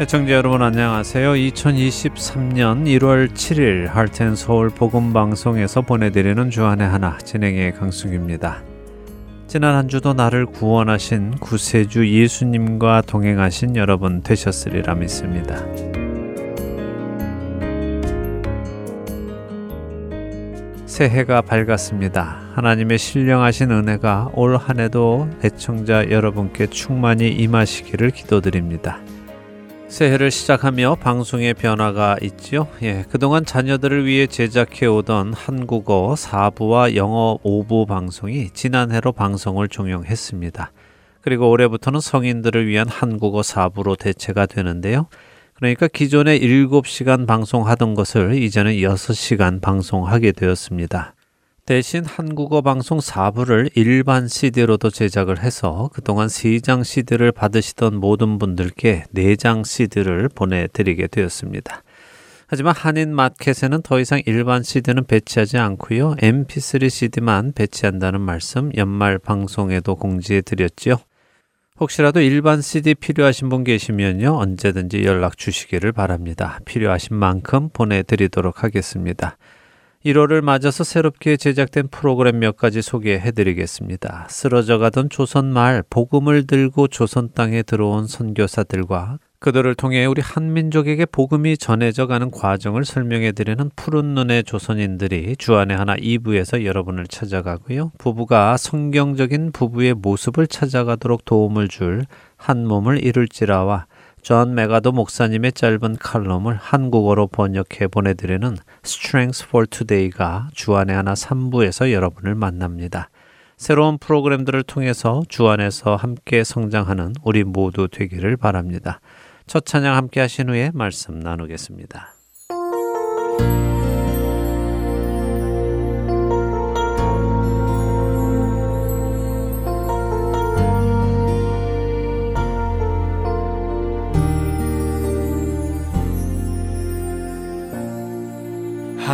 애청자 여러분 안녕하세요. 2023년 1월 7일 할텐 서울 복음 방송에서 보내드리는 주안의 하나 진행의 강숙입니다. 지난 한 주도 나를 구원하신 구세주 예수님과 동행하신 여러분 되셨으리라 믿습니다. 새해가 밝았습니다. 하나님의 신령하신 은혜가 올 한 해도 애청자 여러분께 충만히 임하시기를 기도드립니다. 새해를 시작하며 방송의 변화가 있지요. 예, 그동안 자녀들을 위해 제작해 오던 한국어 4부와 영어 5부 방송이 지난해로 방송을 종영했습니다. 그리고 올해부터는 성인들을 위한 한국어 4부로 대체가 되는데요. 그러니까 기존에 7시간 방송하던 것을 이제는 6시간 방송하게 되었습니다. 대신 한국어 방송 4부를 일반 CD로도 제작을 해서 그동안 3장 CD를 받으시던 모든 분들께 4장 CD를 보내드리게 되었습니다. 하지만 한인 마켓에는 더 이상 일반 CD는 배치하지 않고요. MP3 CD만 배치한다는 말씀 연말 방송에도 공지해 드렸지요. 혹시라도 일반 CD 필요하신 분 계시면요. 언제든지 연락 주시기를 바랍니다. 필요하신 만큼 보내드리도록 하겠습니다. 1월을 맞아서 새롭게 제작된 프로그램 몇 가지 소개해 드리겠습니다. 쓰러져 가던 조선 말 복음을 들고 조선 땅에 들어온 선교사들과 그들을 통해 우리 한민족에게 복음이 전해져 가는 과정을 설명해 드리는 푸른 눈의 조선인들이 주안의 하나 2부에서 여러분을 찾아가고요. 부부가 성경적인 부부의 모습을 찾아가도록 도움을 줄 한 몸을 이룰지라와 존 맥아더 목사님의 짧은 칼럼을 한국어로 번역해 보내드리는 Strength for Today가 주안의 하나 3부에서 여러분을 만납니다. 새로운 프로그램들을 통해서 주안에서 함께 성장하는 우리 모두 되기를 바랍니다. 첫 찬양 함께 하신 후에 말씀 나누겠습니다.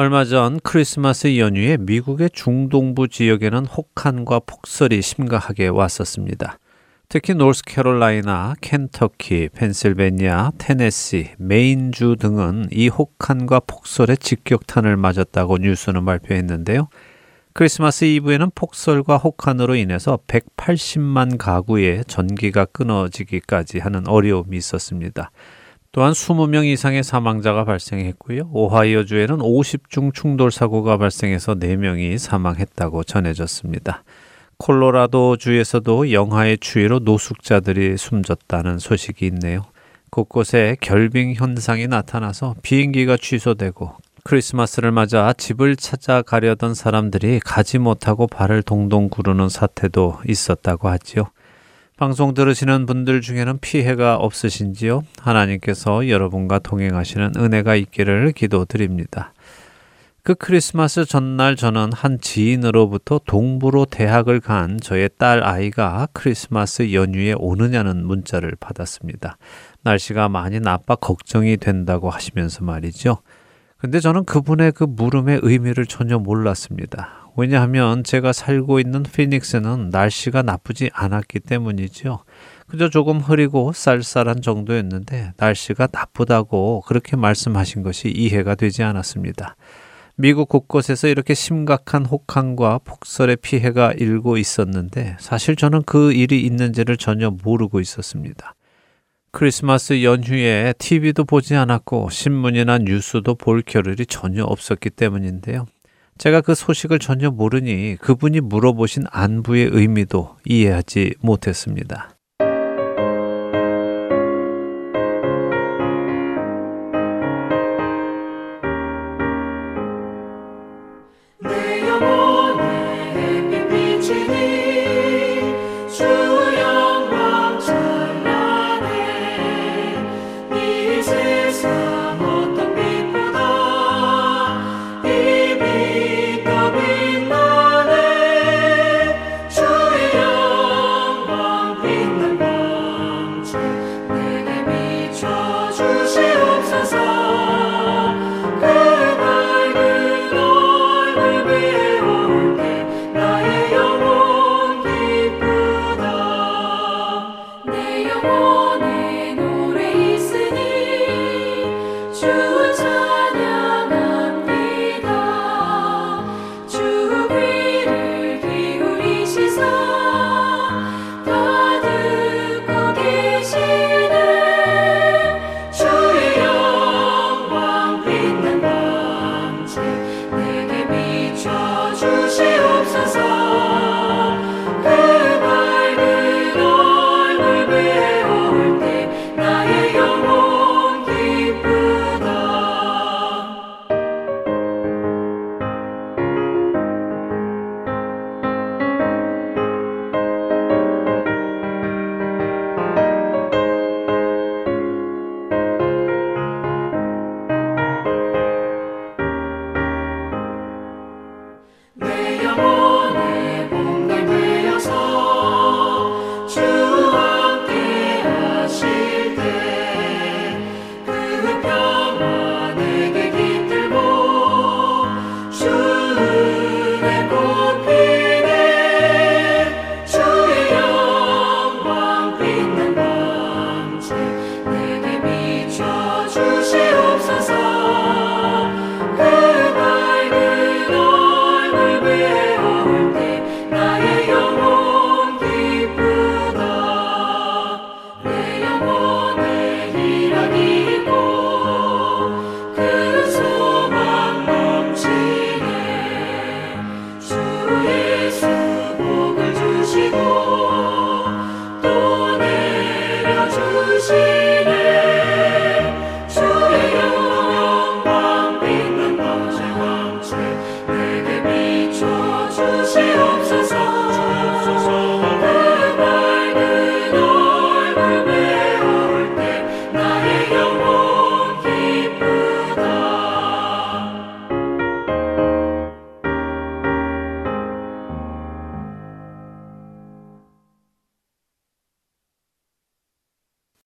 얼마 전 크리스마스 연휴에 미국의 중동부 지역에는 혹한과 폭설이 심각하게 왔었습니다. 특히 노스캐롤라이나, 켄터키, 펜실베니아, 테네시, 메인주 등은 이 혹한과 폭설의 직격탄을 맞았다고 뉴스는 발표했는데요. 크리스마스 이브에는 폭설과 혹한으로 인해서 180만 가구의 전기가 끊어지기까지 하는 어려움이 있었습니다. 또한 20명 이상의 사망자가 발생했고요. 오하이오주에는 50중 충돌 사고가 발생해서 4명이 사망했다고 전해졌습니다. 콜로라도 주에서도 영하의 추위로 노숙자들이 숨졌다는 소식이 있네요. 곳곳에 결빙 현상이 나타나서 비행기가 취소되고 크리스마스를 맞아 집을 찾아가려던 사람들이 가지 못하고 발을 동동 구르는 사태도 있었다고 하지요. 방송 들으시는 분들 중에는 피해가 없으신지요? 하나님께서 여러분과 동행하시는 은혜가 있기를 기도드립니다. 그 크리스마스 전날 저는 한 지인으로부터 동부로 대학을 간 저의 딸 아이가 크리스마스 연휴에 오느냐는 문자를 받았습니다. 날씨가 많이 나빠 걱정이 된다고 하시면서 말이죠. 근데 저는 그분의 그 물음의 의미를 전혀 몰랐습니다. 왜냐하면 제가 살고 있는 피닉스는 날씨가 나쁘지 않았기 때문이죠. 그저 조금 흐리고 쌀쌀한 정도였는데 날씨가 나쁘다고 그렇게 말씀하신 것이 이해가 되지 않았습니다. 미국 곳곳에서 이렇게 심각한 혹한과 폭설의 피해가 일고 있었는데 사실 저는 그 일이 있는지를 전혀 모르고 있었습니다. 크리스마스 연휴에 TV도 보지 않았고 신문이나 뉴스도 볼 겨를이 전혀 없었기 때문인데요. 제가 그 소식을 전혀 모르니 그분이 물어보신 안부의 의미도 이해하지 못했습니다.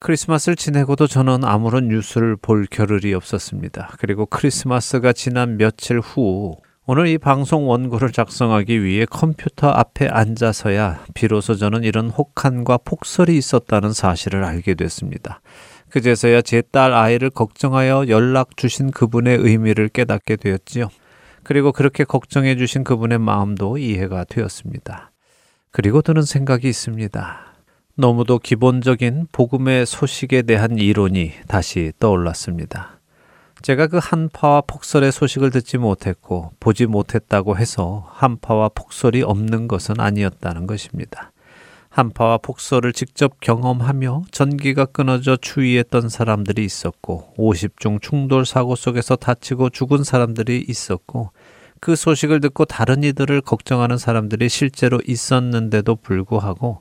크리스마스를 지내고도 저는 아무런 뉴스를 볼 겨를이 없었습니다. 그리고 크리스마스가 지난 며칠 후 오늘 이 방송 원고를 작성하기 위해 컴퓨터 앞에 앉아서야 비로소 저는 이런 혹한과 폭설이 있었다는 사실을 알게 됐습니다. 그제서야 제 딸 아이를 걱정하여 연락 주신 그분의 의미를 깨닫게 되었지요. 그리고 그렇게 걱정해 주신 그분의 마음도 이해가 되었습니다. 그리고 드는 생각이 있습니다. 너무도 기본적인 복음의 소식에 대한 이론이 다시 떠올랐습니다. 제가 그 한파와 폭설의 소식을 듣지 못했고 보지 못했다고 해서 한파와 폭설이 없는 것은 아니었다는 것입니다. 한파와 폭설을 직접 경험하며 전기가 끊어져 추위했던 사람들이 있었고 50중 충돌 사고 속에서 다치고 죽은 사람들이 있었고 그 소식을 듣고 다른 이들을 걱정하는 사람들이 실제로 있었는데도 불구하고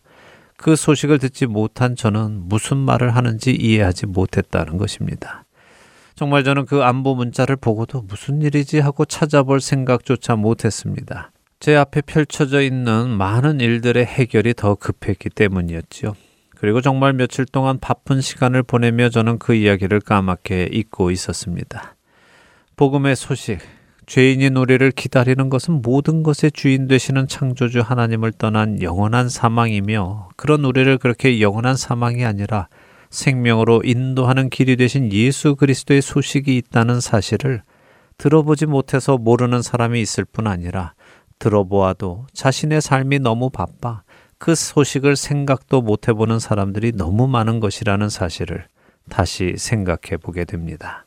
그 소식을 듣지 못한 저는 무슨 말을 하는지 이해하지 못했다는 것입니다. 정말 저는 그 안보 문자를 보고도 무슨 일이지 하고 찾아볼 생각조차 못했습니다. 제 앞에 펼쳐져 있는 많은 일들의 해결이 더 급했기 때문이었지요. 그리고 정말 며칠 동안 바쁜 시간을 보내며 저는 그 이야기를 까맣게 잊고 있었습니다. 복음의 소식, 죄인인 우리를 기다리는 것은 모든 것의 주인 되시는 창조주 하나님을 떠난 영원한 사망이며 그런 우리를 그렇게 영원한 사망이 아니라 생명으로 인도하는 길이 되신 예수 그리스도의 소식이 있다는 사실을 들어보지 못해서 모르는 사람이 있을 뿐 아니라 들어보아도 자신의 삶이 너무 바빠 그 소식을 생각도 못 해보는 사람들이 너무 많은 것이라는 사실을 다시 생각해 보게 됩니다.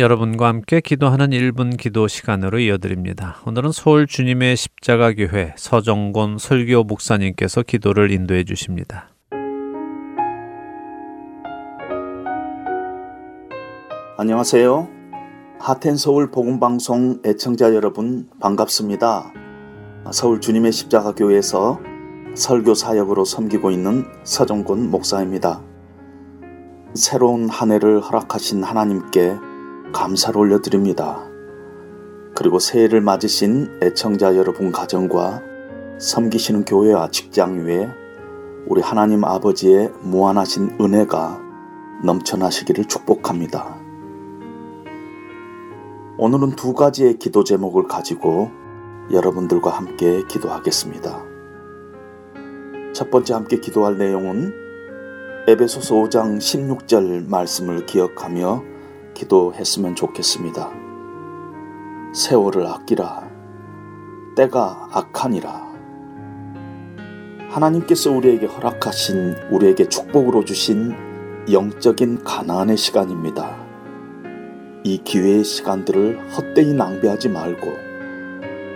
여러분과 함께 기도하는 1분 기도 시간으로 이어드립니다. 오늘은 서울 주님의 십자가 교회 서정곤 설교 목사님께서 기도를 인도해 주십니다. 안녕하세요. 하텐 서울 복음 방송 애청자 여러분 반갑습니다. 서울 주님의 십자가 교회에서 설교 사역으로 섬기고 있는 서정곤 목사입니다. 새로운 한 해를 허락하신 하나님께 감사를 올려드립니다. 그리고 새해를 맞으신 애청자 여러분 가정과 섬기시는 교회와 직장 위에 우리 하나님 아버지의 무한하신 은혜가 넘쳐나시기를 축복합니다. 오늘은 두 가지의 기도 제목을 가지고 여러분들과 함께 기도하겠습니다. 첫 번째 함께 기도할 내용은 에베소서 5장 16절 말씀을 기억하며 기도했으면 좋겠습니다. 세월을 아끼라. 때가 악하니라. 하나님께서 우리에게 허락하신 우리에게 축복으로 주신 영적인 가나안의 시간입니다. 이 기회의 시간들을 헛되이 낭비하지 말고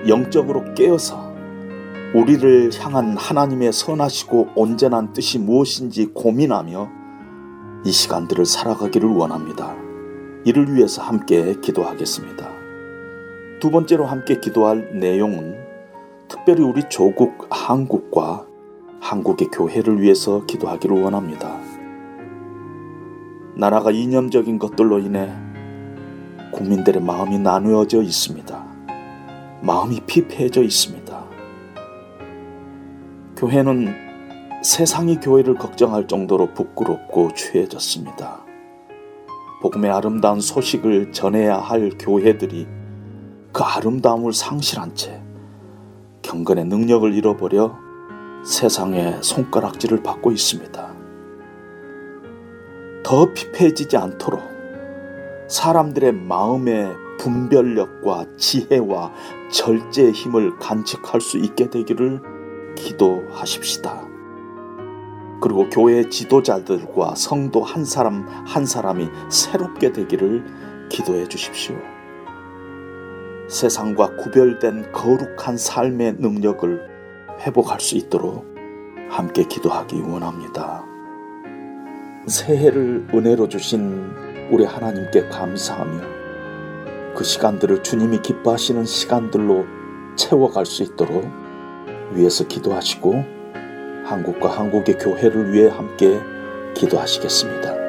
영적으로 깨어서 우리를 향한 하나님의 선하시고 온전한 뜻이 무엇인지 고민하며 이 시간들을 살아가기를 원합니다. 이를 위해서 함께 기도하겠습니다. 두 번째로 함께 기도할 내용은 특별히 우리 조국 한국과 한국의 교회를 위해서 기도하기를 원합니다. 나라가 이념적인 것들로 인해 국민들의 마음이 나누어져 있습니다. 마음이 피폐해져 있습니다. 교회는 세상이 교회를 걱정할 정도로 부끄럽고 취해졌습니다. 복음의 아름다운 소식을 전해야 할 교회들이 그 아름다움을 상실한 채 경건의 능력을 잃어버려 세상의 손가락질을 받고 있습니다. 더 피폐해지지 않도록 사람들의 마음의 분별력과 지혜와 절제의 힘을 간직할 수 있게 되기를 기도하십시다. 그리고 교회 지도자들과 성도 한 사람 한 사람이 새롭게 되기를 기도해 주십시오. 세상과 구별된 거룩한 삶의 능력을 회복할 수 있도록 함께 기도하기 원합니다. 새해를 은혜로 주신 우리 하나님께 감사하며 그 시간들을 주님이 기뻐하시는 시간들로 채워갈 수 있도록 위에서 기도하시고 한국과 한국의 교회를 위해 함께 기도하시겠습니다.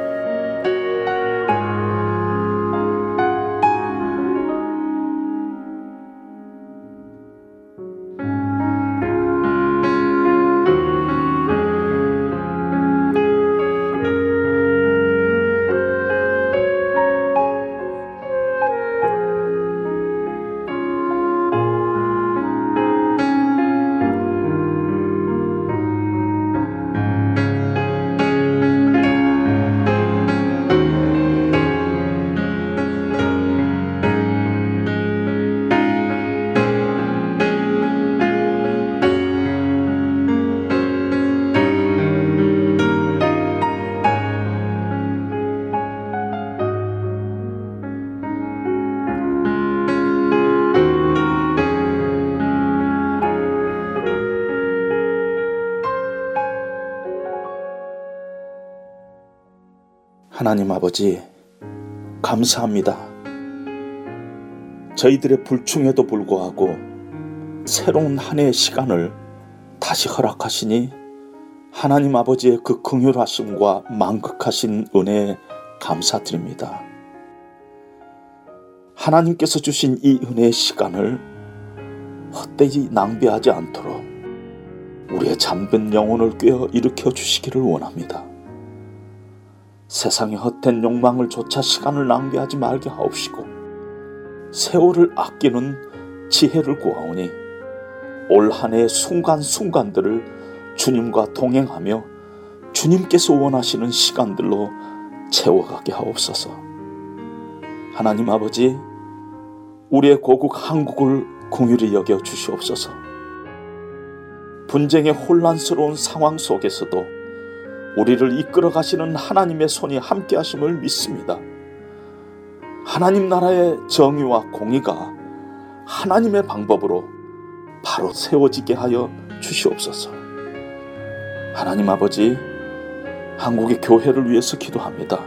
하나님 아버지, 감사합니다. 저희들의 불충에도 불구하고 새로운 한 해의 시간을 다시 허락하시니 하나님 아버지의 그 긍휼하심과 만극하신 은혜에 감사드립니다. 하나님께서 주신 이 은혜의 시간을 헛되이 낭비하지 않도록 우리의 잠든 영혼을 꿰어 일으켜 주시기를 원합니다. 세상의 헛된 욕망을 조차 시간을 낭비하지 말게 하옵시고 세월을 아끼는 지혜를 구하오니 올 한 해의 순간순간들을 주님과 동행하며 주님께서 원하시는 시간들로 채워가게 하옵소서. 하나님 아버지, 우리의 고국 한국을 공유히 여겨 주시옵소서. 분쟁의 혼란스러운 상황 속에서도 우리를 이끌어 가시는 하나님의 손이 함께 하심을 믿습니다. 하나님 나라의 정의와 공의가 하나님의 방법으로 바로 세워지게 하여 주시옵소서. 하나님 아버지, 한국의 교회를 위해서 기도합니다.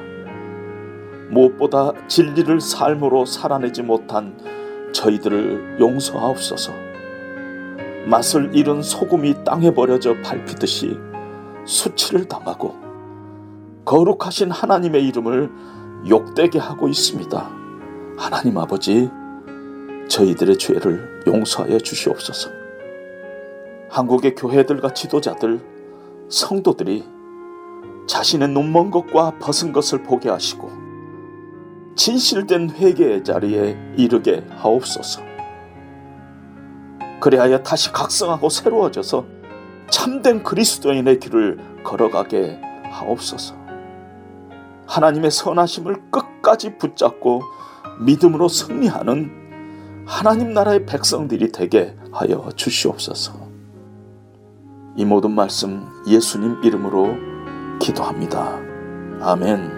무엇보다 진리를 삶으로 살아내지 못한 저희들을 용서하옵소서. 맛을 잃은 소금이 땅에 버려져 밟히듯이 수치를 당하고 거룩하신 하나님의 이름을 욕되게 하고 있습니다. 하나님 아버지, 저희들의 죄를 용서하여 주시옵소서. 한국의 교회들과 지도자들, 성도들이 자신의 눈먼 것과 벗은 것을 보게 하시고 진실된 회개의 자리에 이르게 하옵소서. 그리하여 다시 각성하고 새로워져서 참된 그리스도인의 길을 걸어가게 하옵소서. 하나님의 선하심을 끝까지 붙잡고 믿음으로 승리하는 하나님 나라의 백성들이 되게 하여 주시옵소서. 이 모든 말씀 예수님 이름으로 기도합니다. 아멘.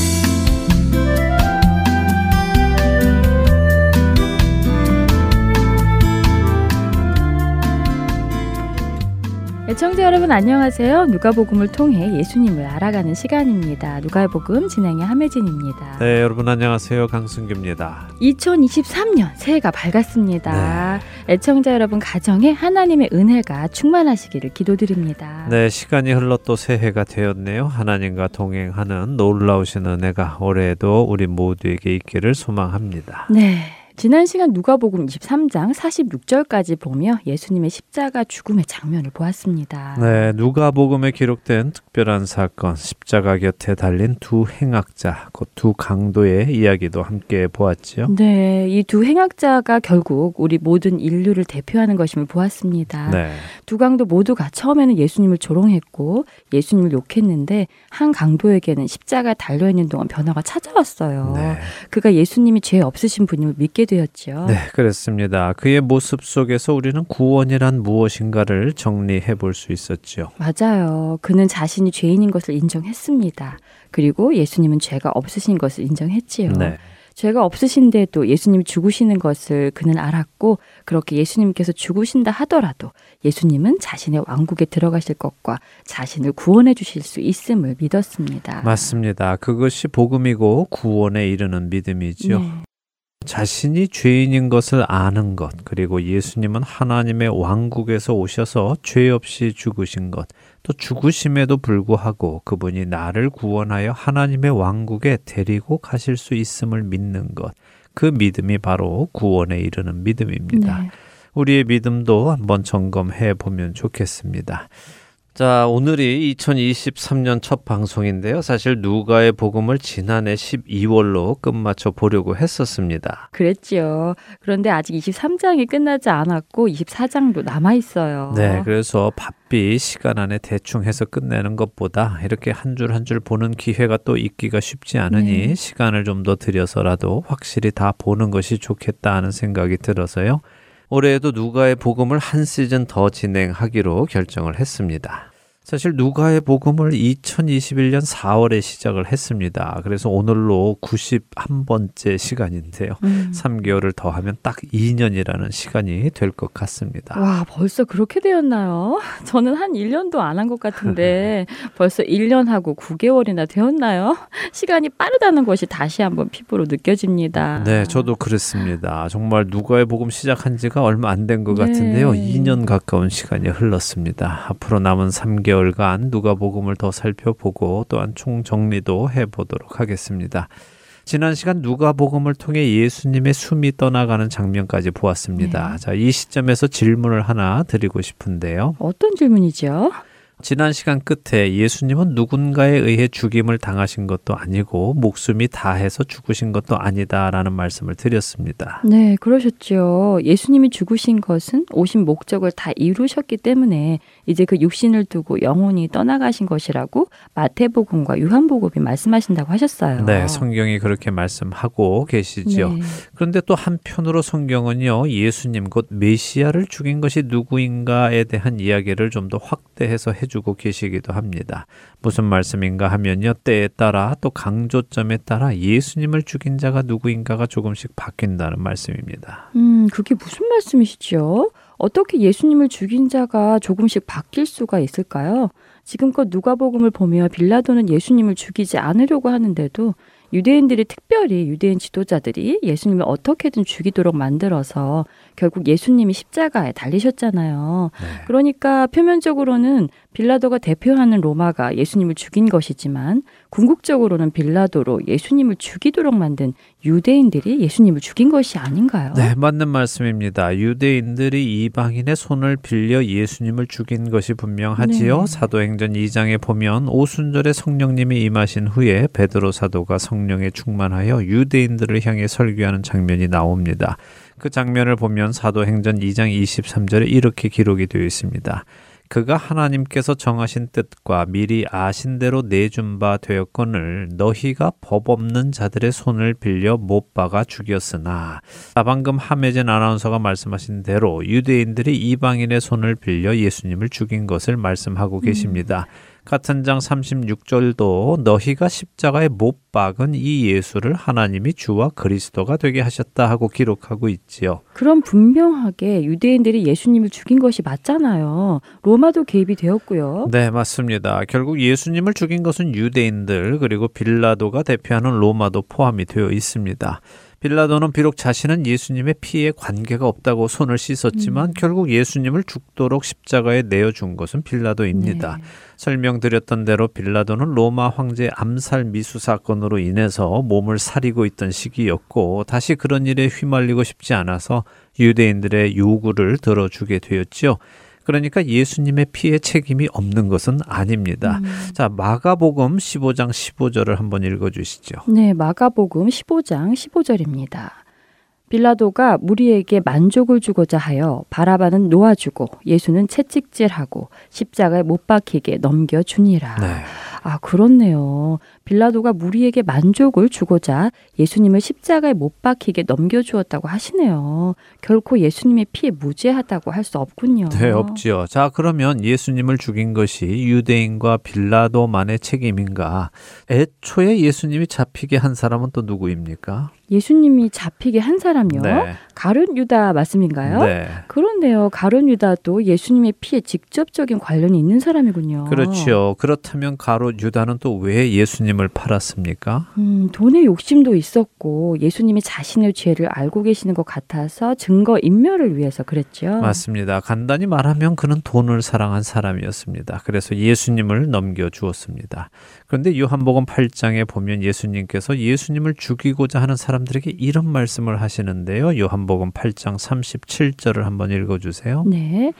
애청자 여러분 안녕하세요. 누가복음을 통해 예수님을 알아가는 시간입니다. 누가복음 진행의 함혜진입니다. 네, 여러분 안녕하세요. 강승규입니다. 2023년 새해가 밝았습니다. 애청자 여러분 가정에 하나님의 은혜가 충만하시기를 기도드립니다. 네, 시간이 흘러 또 새해가 되었네요. 하나님과 동행하는 놀라우신 은혜가 올해에도 우리 모두에게 있기를 소망합니다. 네. 지난 시간 누가복음 23장 46절까지 보며 예수님의 십자가 죽음의 장면을 보았습니다. 네, 누가복음에 기록된 특별한 사건, 십자가 곁에 달린 두 행악자, 그두 강도의 이야기도 함께 보았지요. 네, 이 두 행악자가 결국 우리 모든 인류를 대표하는 것임을 보았습니다. 네, 두 강도 모두가 처음에는 예수님을 조롱했고 예수님을 욕했는데 한 강도에게는 십자가 달려 있는 동안 변화가 찾아왔어요. 네, 그가 예수님이 죄 없으신 분임을 믿게 되었죠. 네, 그렇습니다. 그의 모습 속에서 우리는 구원이란 무엇인가를 정리해 볼 수 있었죠. 맞아요. 그는 자신이 죄인인 것을 인정했습니다. 그리고 예수님은 죄가 없으신 것을 인정했지요. 네, 죄가 없으신데도 예수님이 죽으시는 것을 그는 알았고 그렇게 예수님께서 죽으신다 하더라도 예수님은 자신의 왕국에 들어가실 것과 자신을 구원해 주실 수 있음을 믿었습니다. 맞습니다. 그것이 복음이고 구원에 이르는 믿음이죠. 네. 자신이 죄인인 것을 아는 것, 그리고 예수님은 하나님의 왕국에서 오셔서 죄 없이 죽으신 것, 또 죽으심에도 불구하고 그분이 나를 구원하여 하나님의 왕국에 데리고 가실 수 있음을 믿는 것, 그 믿음이 바로 구원에 이르는 믿음입니다. 네. 우리의 믿음도 한번 점검해 보면 좋겠습니다. 자, 오늘이 2023년 첫 방송인데요. 사실 누가의 복음을 지난해 12월로 끝마쳐 보려고 했었습니다. 그랬지요. 그런데 아직 23장이 끝나지 않았고 24장도 남아 있어요. 네, 그래서 바삐 시간 안에 대충 해서 끝내는 것보다 이렇게 한 줄 한줄 보는 기회가 또 있기가 쉽지 않으니 네. 시간을 좀 더 들여서라도 확실히 다 보는 것이 좋겠다 하는 생각이 들어서요. 올해에도 누가의 복음을 한 시즌 더 진행하기로 결정을 했습니다. 사실 누가의 복음을 2021년 4월에 시작을 했습니다. 그래서 오늘로 91번째 시간인데요. 음. 3개월을 더하면 딱 2년이라는 시간이 될 것 같습니다. 와, 벌써 그렇게 되었나요? 저는 한 1년도 안 한 것 같은데 벌써 1년하고 9개월이나 되었나요? 시간이 빠르다는 것이 다시 한번 피부로 느껴집니다. 네, 저도 그렇습니다. 정말 누가의 복음 시작한 지가 얼마 안 된것 네. 같은데요. 2년 가까운 시간이 흘렀습니다. 앞으로 남은 3개월 간 누가 복음을 더 살펴보고 또한 총정리도 해보도록 하겠습니다. 지난 시간 누가 복음을 통해 예수님의 숨이 떠나가는 장면까지 보았습니다. 네. 자, 이 시점에서 질문을 하나 드리고 싶은데요. 어떤 질문이죠? 지난 시간 끝에 예수님은 누군가에 의해 죽임을 당하신 것도 아니고 목숨이 다해서 죽으신 것도 아니다라는 말씀을 드렸습니다. 네, 그러셨죠. 예수님이 죽으신 것은 오신 목적을 다 이루셨기 때문에 이제 그 육신을 두고 영혼이 떠나가신 것이라고 마태복음과 요한복음이 말씀하신다고 하셨어요. 네, 성경이 그렇게 말씀하고 계시죠. 네. 그런데 또 한편으로 성경은요, 예수님 곧 메시아를 죽인 것이 누구인가에 대한 이야기를 좀 더 확대해서 해 주고 계시기도 합니다. 무슨 말씀인가 하면요, 때에 따라 또 강조점에 따라 예수님을 죽인 자가 누구인가가 조금씩 바뀐다는 말씀입니다. 음, 그게 무슨 말씀이시죠? 어떻게 예수님을 죽인 자가 조금씩 바뀔 수가 있을까요? 지금껏 누가복음을 보며 빌라도는 예수님을 죽이지 않으려고 하는데도 유대인들이 특별히 유대인 지도자들이 예수님을 어떻게든 죽이도록 만들어서 결국 예수님이 십자가에 달리셨잖아요. 네. 그러니까 표면적으로는 빌라도가 대표하는 로마가 예수님을 죽인 것이지만 궁극적으로는 빌라도로 예수님을 죽이도록 만든 유대인들이 예수님을 죽인 것이 아닌가요? 네, 맞는 말씀입니다. 유대인들이 이방인의 손을 빌려 예수님을 죽인 것이 분명하지요. 네. 사도행전 2장에 보면 오순절에 성령님이 임하신 후에 베드로 사도가 성령에 충만하여 유대인들을 향해 설교하는 장면이 나옵니다. 그 장면을 보면 사도행전 2장 23절에 이렇게 기록이 되어 있습니다. 그가 하나님께서 정하신 뜻과 미리 아신 대로 내준 바 되었거늘 너희가 법 없는 자들의 손을 빌려 못 박아 죽였으나 아, 방금 함혜진 아나운서가 말씀하신 대로 유대인들이 이방인의 손을 빌려 예수님을 죽인 것을 말씀하고 계십니다. 같은 장 36절도 너희가 십자가에 못 박은 이 예수를 하나님이 주와 그리스도가 되게 하셨다 하고 기록하고 있지요. 그럼 분명하게 유대인들이 예수님을 죽인 것이 맞잖아요. 로마도 개입이 되었고요. 네, 맞습니다. 결국 예수님을 죽인 것은 유대인들 그리고 빌라도가 대표하는 로마도 포함이 되어 있습니다. 빌라도는 비록 자신은 예수님의 피에 관계가 없다고 손을 씻었지만 결국 예수님을 죽도록 십자가에 내어준 것은 빌라도입니다. 네. 설명드렸던 대로 빌라도는 로마 황제 암살 미수 사건으로 인해서 몸을 사리고 있던 시기였고 다시 그런 일에 휘말리고 싶지 않아서 유대인들의 요구를 들어주게 되었지요. 그러니까 예수님의 피에 책임이 없는 것은 아닙니다. 자, 마가복음 15장 15절을 한번 읽어 주시죠. 네, 마가복음 15장 15절입니다. 빌라도가 무리에게 만족을 주고자 하여 바라바는 놓아주고 예수는 채찍질하고 십자가에 못 박히게 넘겨주니라. 네. 아, 그렇네요. 빌라도가 무리에게 만족을 주고자 예수님을 십자가에 못 박히게 넘겨주었다고 하시네요. 결코 예수님의 피에 무죄하다고 할 수 없군요. 네, 없지요. 자, 그러면 예수님을 죽인 것이 유대인과 빌라도만의 책임인가? 애초에 예수님이 잡히게 한 사람은 또 누구입니까? 예수님이 잡히게 한 사람요. 네. 가룟 유다 말씀인가요? 네. 그런데요. 가룟 유다도 예수님의 피에 직접적인 관련이 있는 사람이군요. 그렇죠. 그렇다면 가롯 유다는 또 왜 예수님을 팔았습니까? 음, 돈의 욕심도 있었고 예수님이 자신의 죄를 알고 계시는 것 같아서 증거 인멸을 위해서 그랬죠. 맞습니다. 간단히 말하면 그는 돈을 사랑한 사람이었습니다. 그래서 예수님을 넘겨 주었습니다. 그런데 요한복음 8장에 보면 예수님께서 예수님을 죽이고자 하는 사람 들에게 이런 말씀을 하시는데요. 요한복음 8장 37절을 한번 읽어 주세요. 네.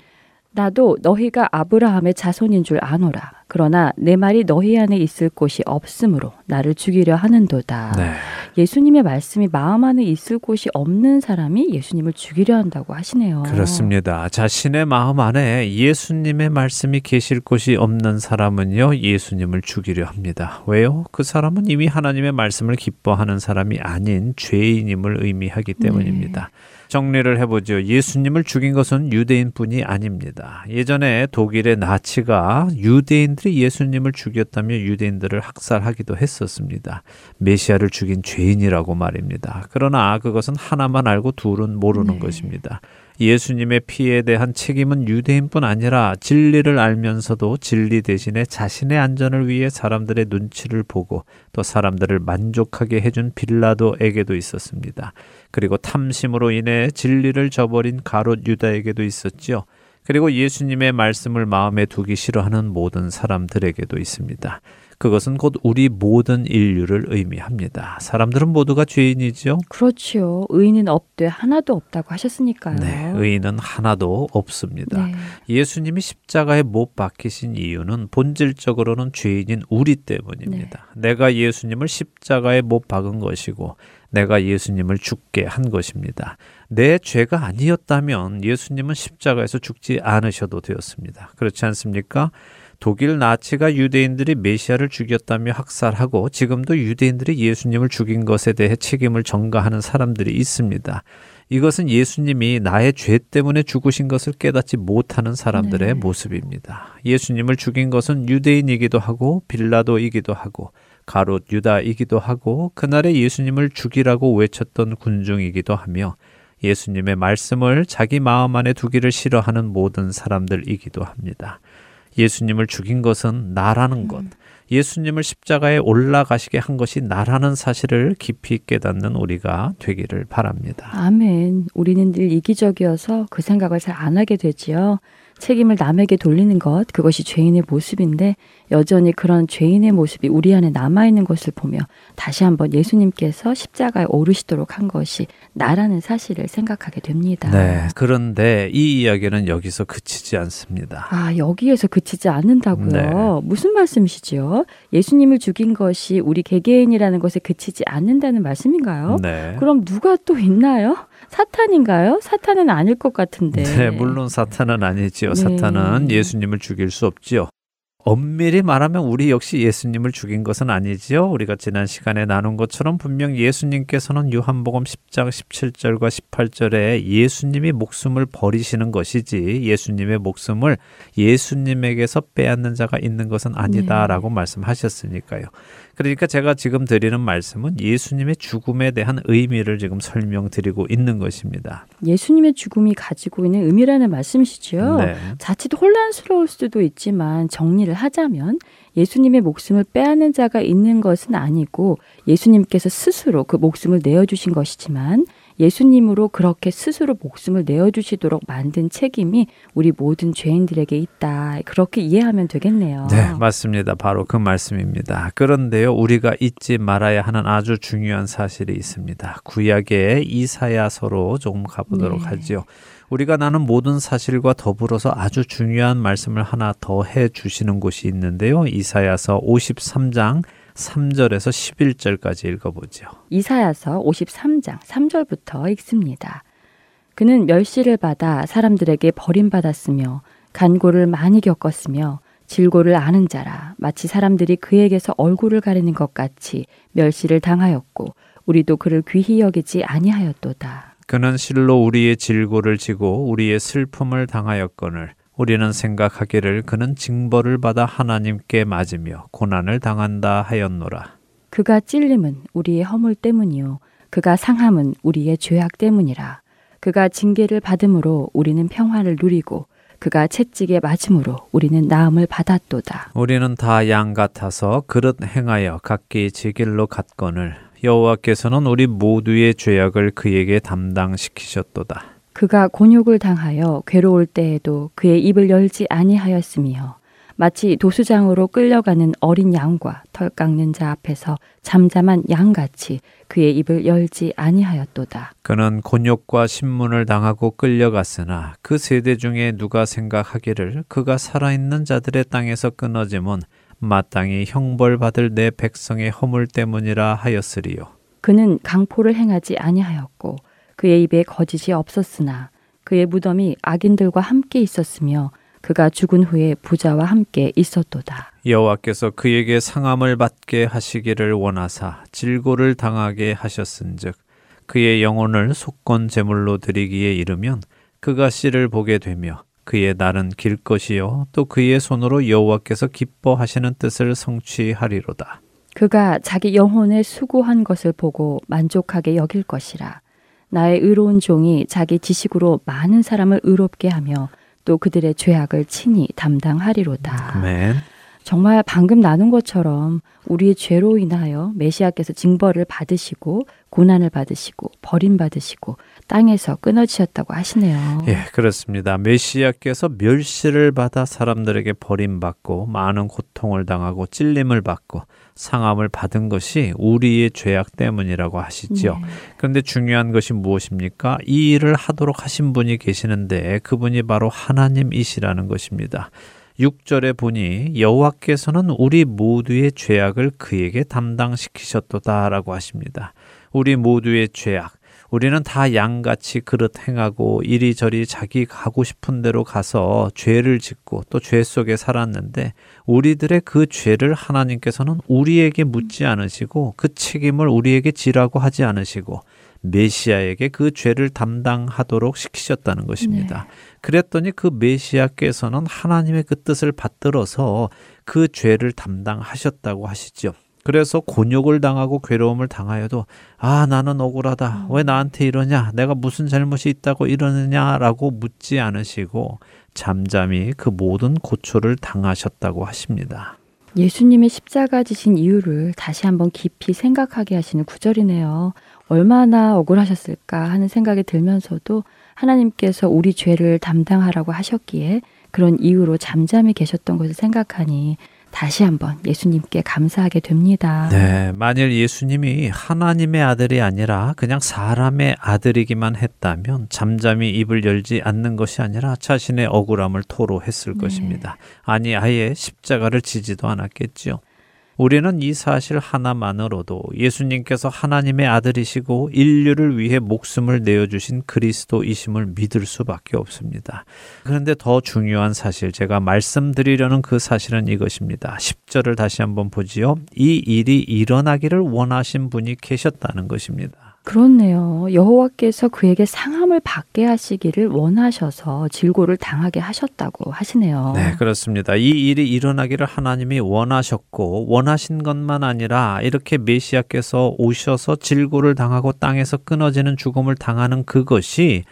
나도 너희가 아브라함의 자손인 줄 아노라. 그러나 내 말이 너희 안에 있을 곳이 없으므로 나를 죽이려 하는도다. 네. 예수님의 말씀이 마음 안에 있을 곳이 없는 사람이 예수님을 죽이려 한다고 하시네요. 그렇습니다. 자신의 마음 안에 예수님의 말씀이 계실 곳이 없는 사람은요, 예수님을 죽이려 합니다. 왜요? 그 사람은 이미 하나님의 말씀을 기뻐하는 사람이 아닌 죄인임을 의미하기 때문입니다. 정리를 해보죠. 예수님을 죽인 것은 유대인뿐이 아닙니다. 예전에 독일의 나치가 유대인들이 예수님을 죽였다며 유대인들을 학살하기도 했었습니다. 메시아를 죽인 죄인이라고 말입니다. 그러나 그것은 하나만 알고 둘은 모르는 네. 것입니다. 예수님의 피에 대한 책임은 유대인뿐 아니라 진리를 알면서도 진리 대신에 자신의 안전을 위해 사람들의 눈치를 보고 또 사람들을 만족하게 해준 빌라도에게도 있었습니다. 그리고 탐심으로 인해 진리를 저버린 가롯 유다에게도 있었지요. 그리고 예수님의 말씀을 마음에 두기 싫어하는 모든 사람들에게도 있습니다. 그것은 곧 우리 모든 인류를 의미합니다. 사람들은 모두가 죄인이죠. 그렇지요. 의인은 없되 하나도 없다고 하셨으니까요. 네, 의인은 하나도 없습니다. 네. 예수님이 십자가에 못 박히신 이유는 본질적으로는 죄인인 우리 때문입니다. 내가 예수님을 십자가에 못 박은 것이고 내가 예수님을 죽게 한 것입니다. 내 죄가 아니었다면 예수님은 십자가에서 죽지 않으셔도 되었습니다. 그렇지 않습니까? 독일 나치가 유대인들이 메시아를 죽였다며 학살하고 지금도 유대인들이 예수님을 죽인 것에 대해 책임을 전가하는 사람들이 있습니다. 이것은 예수님이 나의 죄 때문에 죽으신 것을 깨닫지 못하는 사람들의 네. 모습입니다. 예수님을 죽인 것은 유대인이기도 하고 빌라도이기도 하고 가롯 유다이기도 하고 그날에 예수님을 죽이라고 외쳤던 군중이기도 하며 예수님의 말씀을 자기 마음 안에 두기를 싫어하는 모든 사람들이기도 합니다. 예수님을 죽인 것은 나라는 것, 예수님을 십자가에 올라가시게 한 것이 나라는 사실을 깊이 깨닫는 우리가 되기를 바랍니다. 아멘. 우리는 늘 이기적이어서 그 생각을 잘 안 하게 되지요. 책임을 남에게 돌리는 것, 그것이 죄인의 모습인데 여전히 그런 죄인의 모습이 우리 안에 남아있는 것을 보며 다시 한번 예수님께서 십자가에 오르시도록 한 것이 나라는 사실을 생각하게 됩니다. 네. 그런데 이 이야기는 여기서 그치지 않습니다. 아, 여기에서 그치지 않는다고요? 네. 무슨 말씀이시지요? 예수님을 죽인 것이 우리 개개인이라는 것에 그치지 않는다는 말씀인가요? 네. 그럼 누가 또 있나요? 사탄인가요? 사탄은 아닐 것 같은데. 네, 물론 사탄은 아니지요. 네. 사탄은 예수님을 죽일 수 없지요. 엄밀히 말하면 우리 역시 예수님을 죽인 것은 아니지요. 우리가 지난 시간에 나눈 것처럼 분명 예수님께서는 요한복음 10장 17절과 18절에 예수님이 목숨을 버리시는 것이지 예수님의 목숨을 예수님에게서 빼앗는 자가 있는 것은 아니다라고 말씀하셨으니까요. 그러니까 제가 지금 드리는 말씀은 예수님의 죽음에 대한 의미를 지금 설명드리고 있는 것입니다. 예수님의 죽음이 가지고 있는 의미라는 말씀이시죠? 네. 자칫 혼란스러울 수도 있지만 정리를 하자면 예수님의 목숨을 빼앗는 자가 있는 것은 아니고 예수님께서 스스로 그 목숨을 내어주신 것이지만 예수님으로 그렇게 스스로 목숨을 내어주시도록 만든 책임이 우리 모든 죄인들에게 있다. 그렇게 이해하면 되겠네요. 네, 맞습니다. 바로 그 말씀입니다. 그런데요, 우리가 잊지 말아야 하는 아주 중요한 사실이 있습니다. 구약의 이사야서로 조금 가보도록 네. 하지요. 우리가 나는 모든 사실과 더불어서 아주 중요한 말씀을 하나 더 해 주시는 곳이 있는데요. 이사야서 53장 3절에서 11절까지 읽어보죠. 이사야서 53장 3절부터 읽습니다. 그는 멸시를 받아 사람들에게 버림받았으며 간고를 많이 겪었으며 질고를 아는 자라 마치 사람들이 그에게서 얼굴을 가리는 것 같이 멸시를 당하였고 우리도 그를 귀히 여기지 아니하였도다. 그는 실로 우리의 질고를 지고 우리의 슬픔을 당하였거늘 우리는 생각하기를 그는 징벌을 받아 하나님께 맞으며 고난을 당한다 하였노라. 그가 찔림은 우리의 허물 때문이요 그가 상함은 우리의 죄악 때문이라. 그가 징계를 받음으로 우리는 평화를 누리고 그가 채찍에 맞음으로 우리는 나음을 받았도다. 우리는 다 양 같아서 그릇 행하여 각기 제 길로 갔거늘 여호와께서는 우리 모두의 죄악을 그에게 담당시키셨도다. 그가 곤욕을 당하여 괴로울 때에도 그의 입을 열지 아니하였으며 마치 도수장으로 끌려가는 어린 양과 털 깎는 자 앞에서 잠잠한 양같이 그의 입을 열지 아니하였도다. 그는 곤욕과 신문을 당하고 끌려갔으나 그 세대 중에 누가 생각하기를 그가 살아있는 자들의 땅에서 끊어짐은 마땅히 형벌받을 내 백성의 허물 때문이라 하였으리요. 그는 강포를 행하지 아니하였고 그의 입에 거짓이 없었으나 그의 무덤이 악인들과 함께 있었으며 그가 죽은 후에 부자와 함께 있었도다. 여호와께서 그에게 상함을 받게 하시기를 원하사 질고를 당하게 하셨은즉 그의 영혼을 속건 제물로 드리기에 이르면 그가 씨를 보게 되며 그의 날은 길 것이요 또 그의 손으로 여호와께서 기뻐하시는 뜻을 성취하리로다. 그가 자기 영혼에 수고한 것을 보고 만족하게 여길 것이라. 나의 의로운 종이 자기 지식으로 많은 사람을 의롭게 하며 또 그들의 죄악을 친히 담당하리로다. 아멘. 정말 방금 나눈 것처럼 우리의 죄로 인하여 메시아께서 징벌을 받으시고 고난을 받으시고 버림받으시고 땅에서 끊어지셨다고 하시네요. 예, 그렇습니다. 메시아께서 멸시를 받아 사람들에게 버림받고 많은 고통을 당하고 찔림을 받고 상함을 받은 것이 우리의 죄악 때문이라고 하시지요. 네. 그런데 중요한 것이 무엇입니까? 이 일을 하도록 하신 분이 계시는데 그분이 바로 하나님이시라는 것입니다. 6절에 보니 여호와께서는 우리 모두의 죄악을 그에게 담당시키셨도다라고 하십니다. 우리 모두의 죄악 우리는 다 양같이 그릇 행하고 이리저리 자기 가고 싶은 대로 가서 죄를 짓고 또 죄 속에 살았는데 우리들의 그 죄를 하나님께서는 우리에게 묻지 않으시고 그 책임을 우리에게 지라고 하지 않으시고 메시아에게 그 죄를 담당하도록 시키셨다는 것입니다. 그랬더니 그 메시아께서는 하나님의 그 뜻을 받들어서 그 죄를 담당하셨다고 하시죠. 그래서 곤욕을 당하고 괴로움을 당하여도 아 나는 억울하다 왜 나한테 이러냐 내가 무슨 잘못이 있다고 이러느냐라고 묻지 않으시고 잠잠히 그 모든 고초를 당하셨다고 하십니다. 예수님의 십자가 지신 이유를 다시 한번 깊이 생각하게 하시는 구절이네요. 얼마나 억울하셨을까 하는 생각이 들면서도 하나님께서 우리 죄를 담당하라고 하셨기에 그런 이유로 잠잠히 계셨던 것을 생각하니 다시 한번 예수님께 감사하게 됩니다. 네, 만일 예수님이 하나님의 아들이 아니라 그냥 사람의 아들이기만 했다면 잠잠히 입을 열지 않는 것이 아니라 자신의 억울함을 토로했을 것입니다. 아니, 아예 십자가를 지지도 않았겠지요. 우리는 이 사실 하나만으로도 예수님께서 하나님의 아들이시고 인류를 위해 목숨을 내어주신 그리스도이심을 믿을 수밖에 없습니다. 그런데 더 중요한 사실, 제가 말씀드리려는 그 사실은 이것입니다. 10절을 다시 한번 보지요. 이 일이 일어나기를 원하신 분이 계셨다는 것입니다. 그렇네요. 여호와께서 그에게 상함을 받게 하시기를 원하셔서 질고를 당하게 하셨다고 하시네요. 네, 그렇습니다. 이 일이 일어나기를 하나님이 원하셨고 원하신 것만 아니라 이렇게 메시아께서 오셔서 질고를 당하고 땅에서 끊어지는 죽음을 당하는 그것이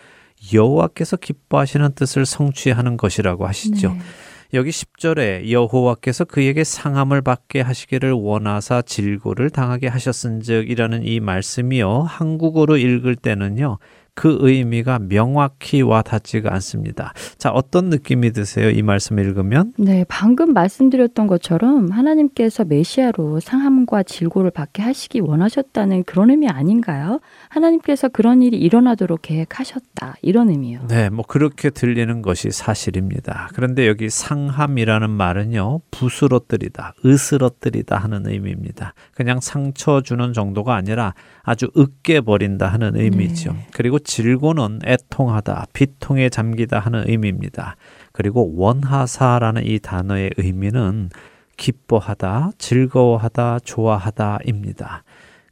여호와께서 기뻐하시는 뜻을 성취하는 것이라고 하시죠. 네. 여기 10절에 여호와께서 그에게 상함을 받게 하시기를 원하사 질고를 당하게 하셨은즉이라는 이 말씀이요. 한국어로 읽을 때는요. 그 의미가 명확히 와 닿지가 않습니다. 자, 어떤 느낌이 드세요? 이 말씀 읽으면? 네, 방금 말씀드렸던 것처럼 하나님께서 메시아로 상함과 질고를 받게 하시기 원하셨다는 그런 의미 아닌가요? 하나님께서 그런 일이 일어나도록 계획하셨다. 이런 의미요. 네, 뭐 그렇게 들리는 것이 사실입니다. 그런데 여기 상함이라는 말은요, 부스러뜨리다, 으스러뜨리다 하는 의미입니다. 그냥 상처 주는 정도가 아니라 아주 으깨버린다 하는 의미죠. 네. 그리고 질고는 애통하다, 비통에 잠기다 하는 의미입니다. 그리고 원하사라는 이 단어의 의미는 기뻐하다, 즐거워하다, 좋아하다입니다.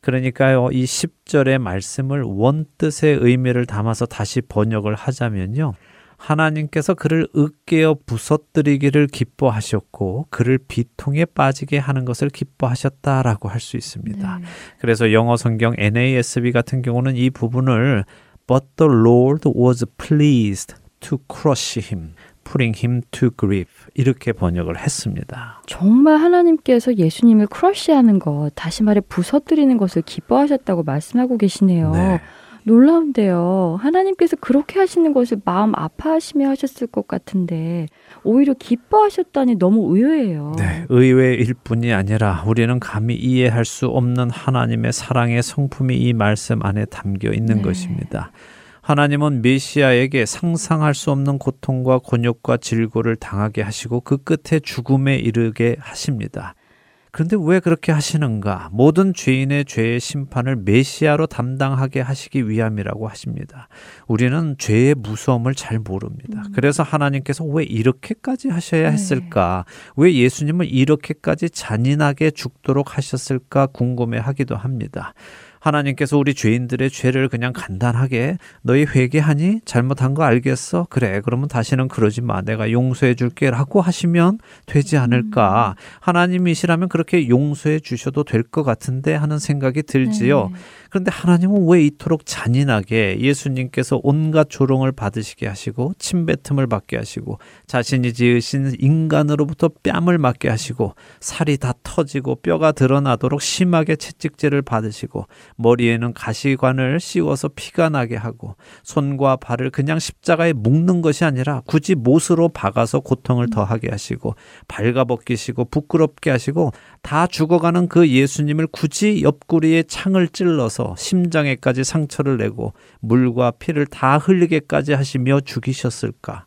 그러니까요, 이 10절의 말씀을 원뜻의 의미를 담아서 다시 번역을 하자면요. 하나님께서 그를 으깨어 부서뜨리기를 기뻐하셨고 그를 비통에 빠지게 하는 것을 기뻐하셨다라고 할 수 있습니다. 네. 그래서 영어 성경 NASB 같은 경우는 이 부분을 But the Lord was pleased to crush him, putting him to grief 이렇게 번역을 했습니다. 정말 하나님께서 예수님을 크러쉬하는 것, 다시 말해 부서뜨리는 것을 기뻐하셨다고 말씀하고 계시네요. 네. 놀라운데요. 하나님께서 그렇게 하시는 것을 마음 아파하시며 하셨을 것 같은데 오히려 기뻐하셨다니 너무 의외예요. 네, 의외일 뿐이 아니라 우리는 감히 이해할 수 없는 하나님의 사랑의 성품이 이 말씀 안에 담겨 있는 네. 것입니다. 하나님은 메시아에게 상상할 수 없는 고통과 곤욕과 질고를 당하게 하시고 그 끝에 죽음에 이르게 하십니다. 그런데 왜 그렇게 하시는가? 모든 죄인의 죄의 심판을 메시아로 담당하게 하시기 위함이라고 하십니다. 우리는 죄의 무서움을 잘 모릅니다. 그래서 하나님께서 왜 이렇게까지 하셔야 네. 했을까? 왜 예수님을 이렇게까지 잔인하게 죽도록 하셨을까 궁금해 하기도 합니다. 하나님께서 우리 죄인들의 죄를 그냥 간단하게 너희 회개하니 잘못한 거 알겠어? 그래 그러면 다시는 그러지 마 내가 용서해 줄게 라고 하시면 되지 않을까 하나님이시라면 그렇게 용서해 주셔도 될 것 같은데 하는 생각이 들지요 네. 그런데 하나님은 왜 이토록 잔인하게 예수님께서 온갖 조롱을 받으시게 하시고 침뱉음을 받게 하시고 자신이 지으신 인간으로부터 뺨을 맞게 하시고 살이 다 터지고 뼈가 드러나도록 심하게 채찍질을 받으시고 머리에는 가시관을 씌워서 피가 나게 하고 손과 발을 그냥 십자가에 묶는 것이 아니라 굳이 못으로 박아서 고통을 더하게 하시고 발가벗기시고 부끄럽게 하시고 다 죽어가는 그 예수님을 굳이 옆구리에 창을 찔러서 심장에까지 상처를 내고 물과 피를 다 흘리게까지 하시며 죽이셨을까?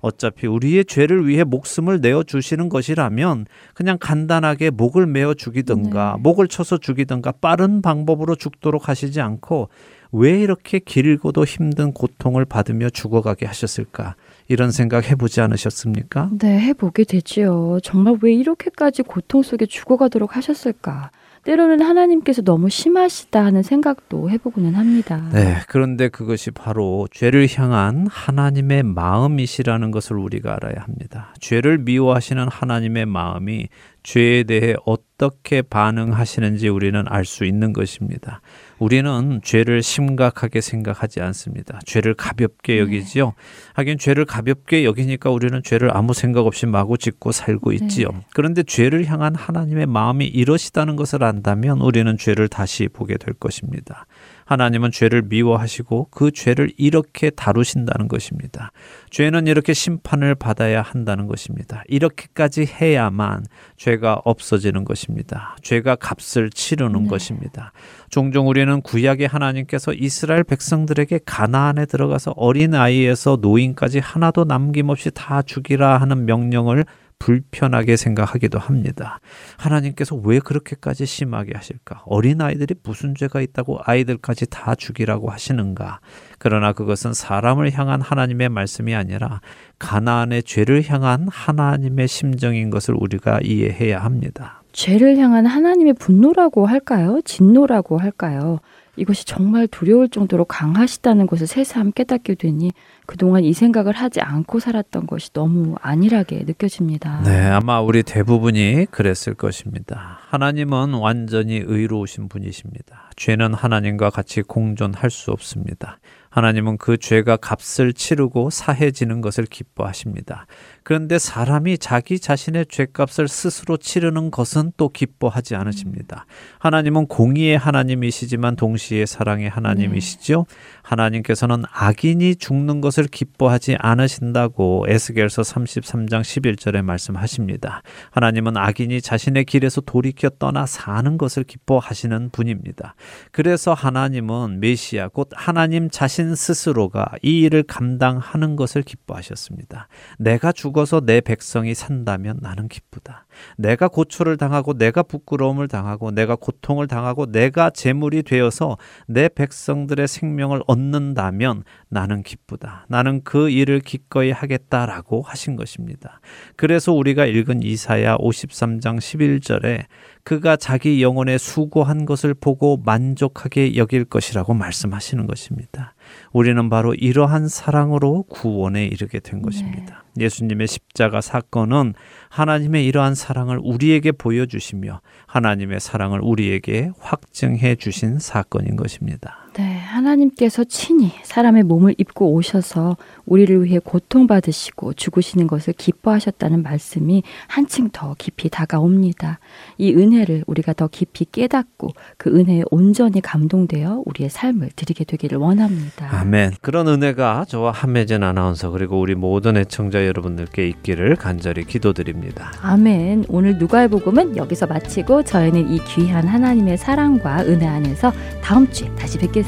어차피 우리의 죄를 위해 목숨을 내어 주시는 것이라면 그냥 간단하게 목을 메어 죽이든가 네. 목을 쳐서 죽이든가 빠른 방법으로 죽도록 하시지 않고 왜 이렇게 길고도 힘든 고통을 받으며 죽어가게 하셨을까? 이런 생각 해보지 않으셨습니까? 네, 해보게 되지요. 정말 왜 이렇게까지 고통 속에 죽어가도록 하셨을까? 때로는 하나님께서 너무 심하시다 하는 생각도 해보고는 합니다. 네, 그런데 그것이 바로 죄를 향한 하나님의 마음이시라는 것을 우리가 알아야 합니다. 죄를 미워하시는 하나님의 마음이 죄에 대해 어떻게 반응하시는지 우리는 알 수 있는 것입니다. 우리는 죄를 심각하게 생각하지 않습니다. 죄를 가볍게 여기지요. 하긴 죄를 가볍게 여기니까 우리는 죄를 아무 생각 없이 마구 짓고 살고 있지요. 그런데 죄를 향한 하나님의 마음이 이러시다는 것을 안다면 우리는 죄를 다시 보게 될 것입니다. 하나님은 죄를 미워하시고 그 죄를 이렇게 다루신다는 것입니다. 죄는 이렇게 심판을 받아야 한다는 것입니다. 이렇게까지 해야만 죄가 없어지는 것입니다. 죄가 값을 치르는 네. 것입니다. 종종 우리는 구약의 하나님께서 이스라엘 백성들에게 가나안에 들어가서 어린 아이에서 노인까지 하나도 남김없이 다 죽이라 하는 명령을 불편하게 생각하기도 합니다. 하나님께서 왜 그렇게까지 심하게 하실까? 어린 아이들이 무슨 죄가 있다고 아이들까지 다 죽이라고 하시는가? 그러나 그것은 사람을 향한 하나님의 말씀이 아니라 가나안의 죄를 향한 하나님의 심정인 것을 우리가 이해해야 합니다. 죄를 향한 하나님의 분노라고 할까요? 진노라고 할까요? 이것이 정말 두려울 정도로 강하시다는 것을 새삼 깨닫게 되니 그동안 이 생각을 하지 않고 살았던 것이 너무 안일하게 느껴집니다. 네, 아마 우리 대부분이 그랬을 것입니다. 하나님은 완전히 의로우신 분이십니다. 죄는 하나님과 같이 공존할 수 없습니다. 하나님은 그 죄가 값을 치르고 사해지는 것을 기뻐하십니다. 그런데 사람이 자기 자신의 죄값을 스스로 치르는 것은 또 기뻐하지 않으십니다. 하나님은 공의의 하나님이시지만 동시에 사랑의 하나님이시죠. 하나님께서는 악인이 죽는 것을 기뻐하지 않으신다고 에스겔서 33장 11절에 말씀하십니다. 하나님은 악인이 자신의 길에서 돌이켜 떠나 사는 것을 기뻐하시는 분입니다. 그래서 하나님은 메시아 곧 하나님 자신 스스로가 이 일을 감당하는 것을 기뻐하셨습니다. 내가 죽어서 내 백성이 산다면 나는 기쁘다. 내가 고초를 당하고 내가 부끄러움을 당하고 내가 고통을 당하고 내가 재물이 되어서 내 백성들의 생명을 얻는다면 나는 기쁘다. 나는 그 일을 기꺼이 하겠다라고 하신 것입니다. 그래서 우리가 읽은 이사야 53장 11절에 그가 자기 영혼에 수고한 것을 보고 만족하게 여길 것이라고 말씀하시는 것입니다. 우리는 바로 이러한 사랑으로 구원에 이르게 된 것입니다. 예수님의 십자가 사건은 하나님의 이러한 사랑을 우리에게 보여주시며 하나님의 사랑을 우리에게 확증해 주신 사건인 것입니다. 네, 하나님께서 친히 사람의 몸을 입고 오셔서 우리를 위해 고통받으시고 죽으시는 것을 기뻐하셨다는 말씀이 한층 더 깊이 다가옵니다. 이 은혜를 우리가 더 깊이 깨닫고 그 은혜에 온전히 감동되어 우리의 삶을 드리게 되기를 원합니다. 아멘. 그런 은혜가 저와 함혜진 아나운서 그리고 우리 모든 애청자 여러분들께 있기를 간절히 기도드립니다. 아멘. 오늘 누가의 복음은 여기서 마치고 저희는 이 귀한 하나님의 사랑과 은혜 안에서 다음 주에 다시 뵙겠습니다.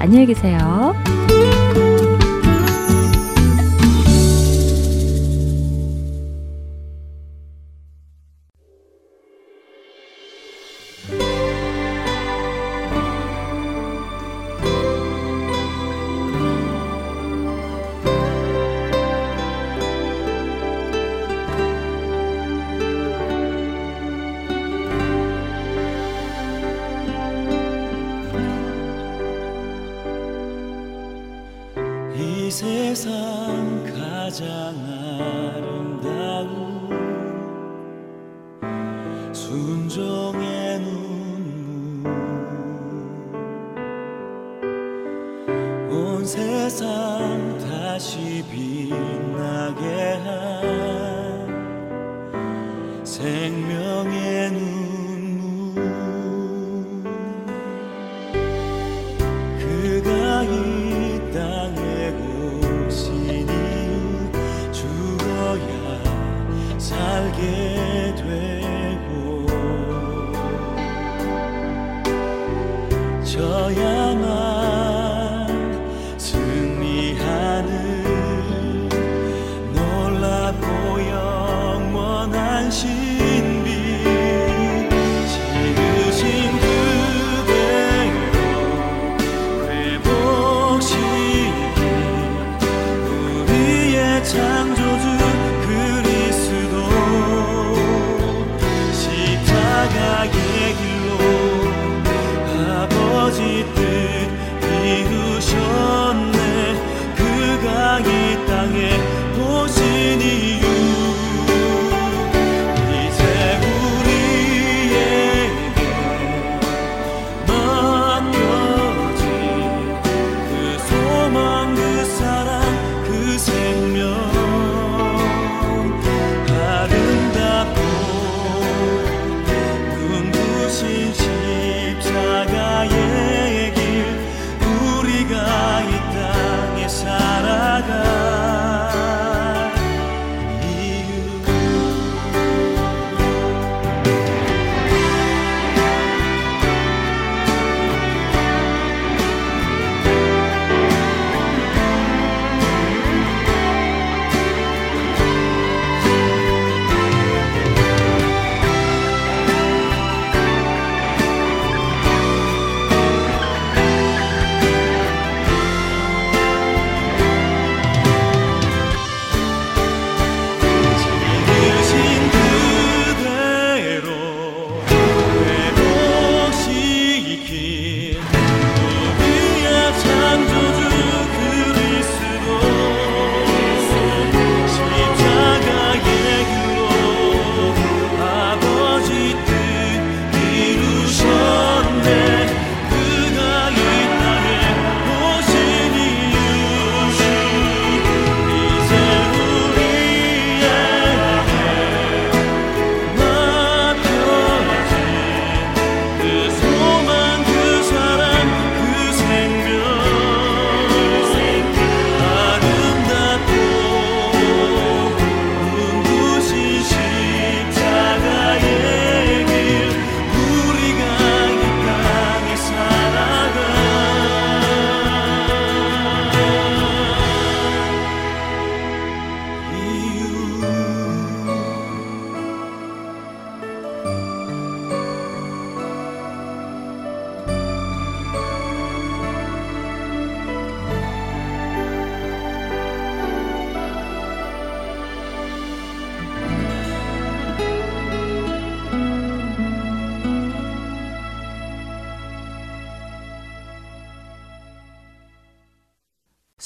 안녕히 계세요. 온 세상 다시 빛나게 한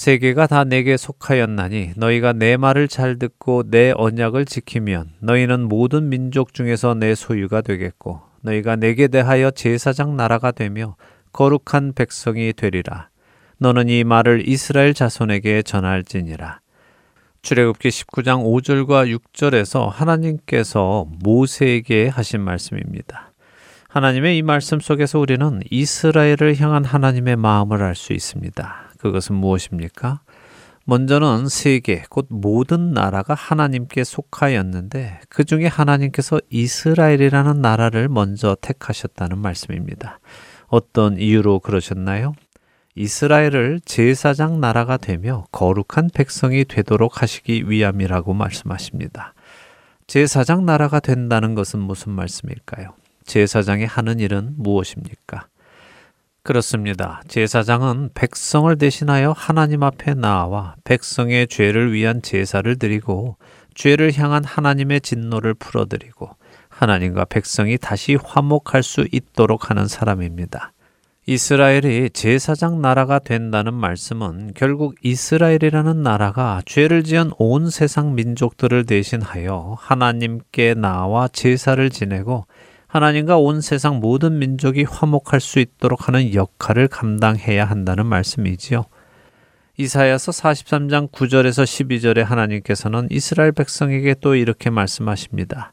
세계가 다 내게 속하였나니 너희가 내 말을 잘 듣고 내 언약을 지키면 너희는 모든 민족 중에서 내 소유가 되겠고 너희가 내게 대하여 제사장 나라가 되며 거룩한 백성이 되리라. 너는 이 말을 이스라엘 자손에게 전할지니라. 출애굽기 19장 5절과 6절에서 하나님께서 모세에게 하신 말씀입니다. 하나님의 이 말씀 속에서 우리는 이스라엘을 향한 하나님의 마음을 알 수 있습니다. 그것은 무엇입니까? 먼저는 세계, 곧 모든 나라가 하나님께 속하였는데 그 중에 하나님께서 이스라엘이라는 나라를 먼저 택하셨다는 말씀입니다. 어떤 이유로 그러셨나요? 이스라엘을 제사장 나라가 되며 거룩한 백성이 되도록 하시기 위함이라고 말씀하십니다. 제사장 나라가 된다는 것은 무슨 말씀일까요? 제사장이 하는 일은 무엇입니까? 그렇습니다. 제사장은 백성을 대신하여 하나님 앞에 나와 백성의 죄를 위한 제사를 드리고 죄를 향한 하나님의 진노를 풀어드리고 하나님과 백성이 다시 화목할 수 있도록 하는 사람입니다. 이스라엘이 제사장 나라가 된다는 말씀은 결국 이스라엘이라는 나라가 죄를 지은 온 세상 민족들을 대신하여 하나님께 나와 제사를 지내고 하나님과 온 세상 모든 민족이 화목할 수 있도록 하는 역할을 감당해야 한다는 말씀이지요. 이사야서 43장 9절에서 12절에 하나님께서는 이스라엘 백성에게 또 이렇게 말씀하십니다.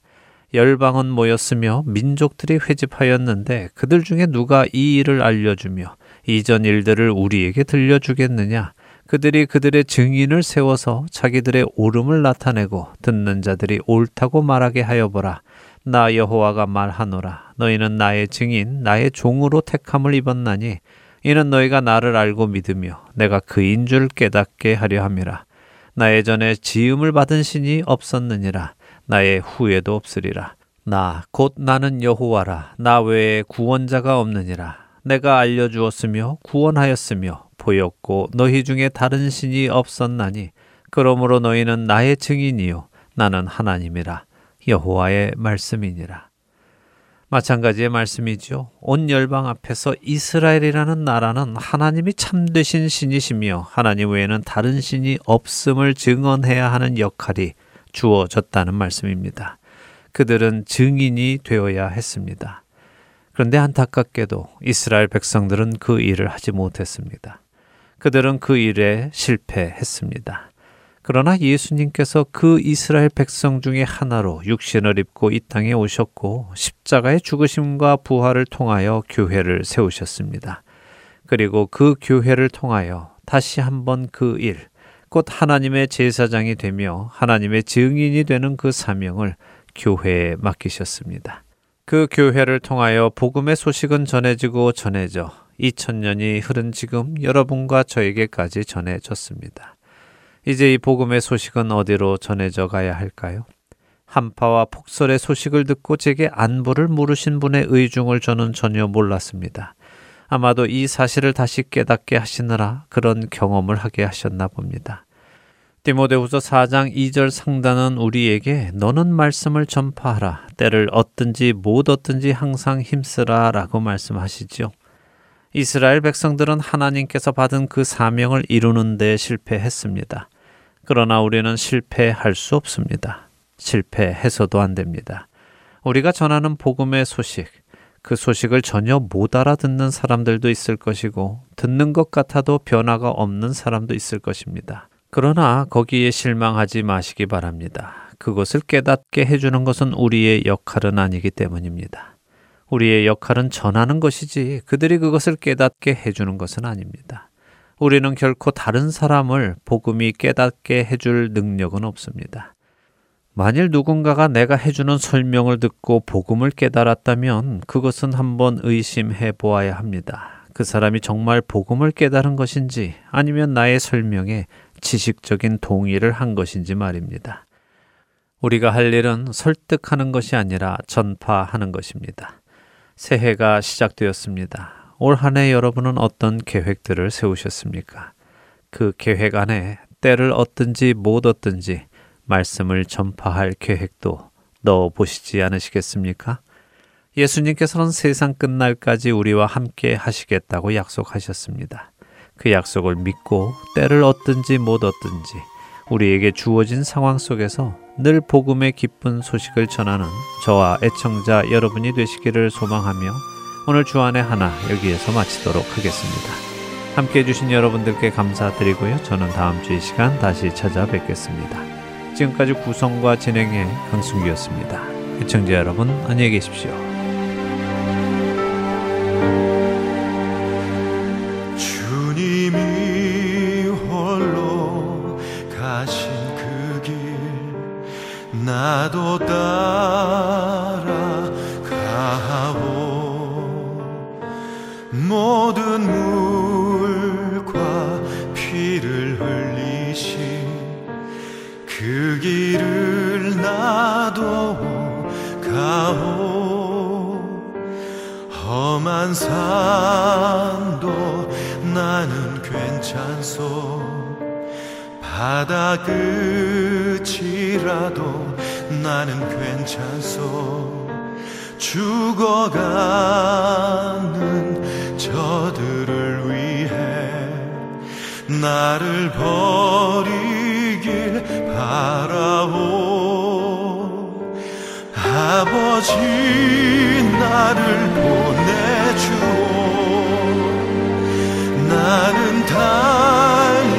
열방은 모였으며 민족들이 회집하였는데 그들 중에 누가 이 일을 알려주며 이전 일들을 우리에게 들려주겠느냐? 그들이 그들의 증인을 세워서 자기들의 옳음을 나타내고 듣는 자들이 옳다고 말하게 하여 보라. 나 여호와가 말하노라. 너희는 나의 증인 나의 종으로 택함을 입었나니 이는 너희가 나를 알고 믿으며 내가 그인 줄 깨닫게 하려 함이라. 나의 전에 지음을 받은 신이 없었느니라. 나의 후에도 없으리라. 나 곧 나는 여호와라. 나 외에 구원자가 없느니라. 내가 알려 주었으며 구원하였으며 보였고 너희 중에 다른 신이 없었나니 그러므로 너희는 나의 증인이요. 나는 하나님이라 여호와의 말씀이니라. 마찬가지의 말씀이죠. 온 열방 앞에서 이스라엘이라는 나라는 하나님이 참되신 신이시며 하나님 외에는 다른 신이 없음을 증언해야 하는 역할이 주어졌다는 말씀입니다. 그들은 증인이 되어야 했습니다. 그런데 안타깝게도 이스라엘 백성들은 그 일을 하지 못했습니다. 그들은 그 일에 실패했습니다. 그러나 예수님께서 그 이스라엘 백성 중에 하나로 육신을 입고 이 땅에 오셨고 십자가의 죽으심과 부활을 통하여 교회를 세우셨습니다. 그리고 그 교회를 통하여 다시 한번 그 일, 곧 하나님의 제사장이 되며 하나님의 증인이 되는 그 사명을 교회에 맡기셨습니다. 그 교회를 통하여 복음의 소식은 전해지고 전해져 2000년이 흐른 지금 여러분과 저에게까지 전해졌습니다. 이제 이 복음의 소식은 어디로 전해져 가야 할까요? 한파와 폭설의 소식을 듣고 제게 안부를 물으신 분의 의중을 저는 전혀 몰랐습니다. 아마도 이 사실을 다시 깨닫게 하시느라 그런 경험을 하게 하셨나 봅니다. 디모데후서 4장 2절 상단은 우리에게 너는 말씀을 전파하라 때를 얻든지 못 얻든지 항상 힘쓰라라고 말씀하시죠. 이스라엘 백성들은 하나님께서 받은 그 사명을 이루는 데 실패했습니다. 그러나 우리는 실패할 수 없습니다. 실패해서도 안 됩니다. 우리가 전하는 복음의 소식, 그 소식을 전혀 못 알아듣는 사람들도 있을 것이고, 듣는 것 같아도 변화가 없는 사람도 있을 것입니다. 그러나 거기에 실망하지 마시기 바랍니다. 그것을 깨닫게 해주는 것은 우리의 역할은 아니기 때문입니다. 우리의 역할은 전하는 것이지 그들이 그것을 깨닫게 해주는 것은 아닙니다. 우리는 결코 다른 사람을 복음이 깨닫게 해줄 능력은 없습니다. 만일 누군가가 내가 해주는 설명을 듣고 복음을 깨달았다면 그것은 한번 의심해 보아야 합니다. 그 사람이 정말 복음을 깨달은 것인지 아니면 나의 설명에 지식적인 동의를 한 것인지 말입니다. 우리가 할 일은 설득하는 것이 아니라 전파하는 것입니다. 새해가 시작되었습니다. 올 한 해 여러분은 어떤 계획들을 세우셨습니까? 그 계획 안에 때를 얻든지 못 얻든지 말씀을 전파할 계획도 넣어 보시지 않으시겠습니까? 예수님께서는 세상 끝날까지 우리와 함께 하시겠다고 약속하셨습니다. 그 약속을 믿고 때를 얻든지 못 얻든지 우리에게 주어진 상황 속에서 늘 복음의 기쁜 소식을 전하는 저와 애청자 여러분이 되시기를 소망하며 오늘 주안의 하나 여기에서 마치도록 하겠습니다. 함께 해주신 여러분들께 감사드리고요. 저는 다음 주 이 시간 다시 찾아뵙겠습니다. 지금까지 구성과 진행의 강승기였습니다. 애청자 여러분 안녕히 계십시오. 주님이 홀로 가신 그 길 나도 따 모든 물과 피를 흘리신 그 길을 나도 가오. 험한 산도 나는 괜찮소. 바다 끝이라도 나는 괜찮소. 죽어가는 저들을 위해 나를 버리길 바라오. 아버지 나를 보내주오. 나는 달려가겠소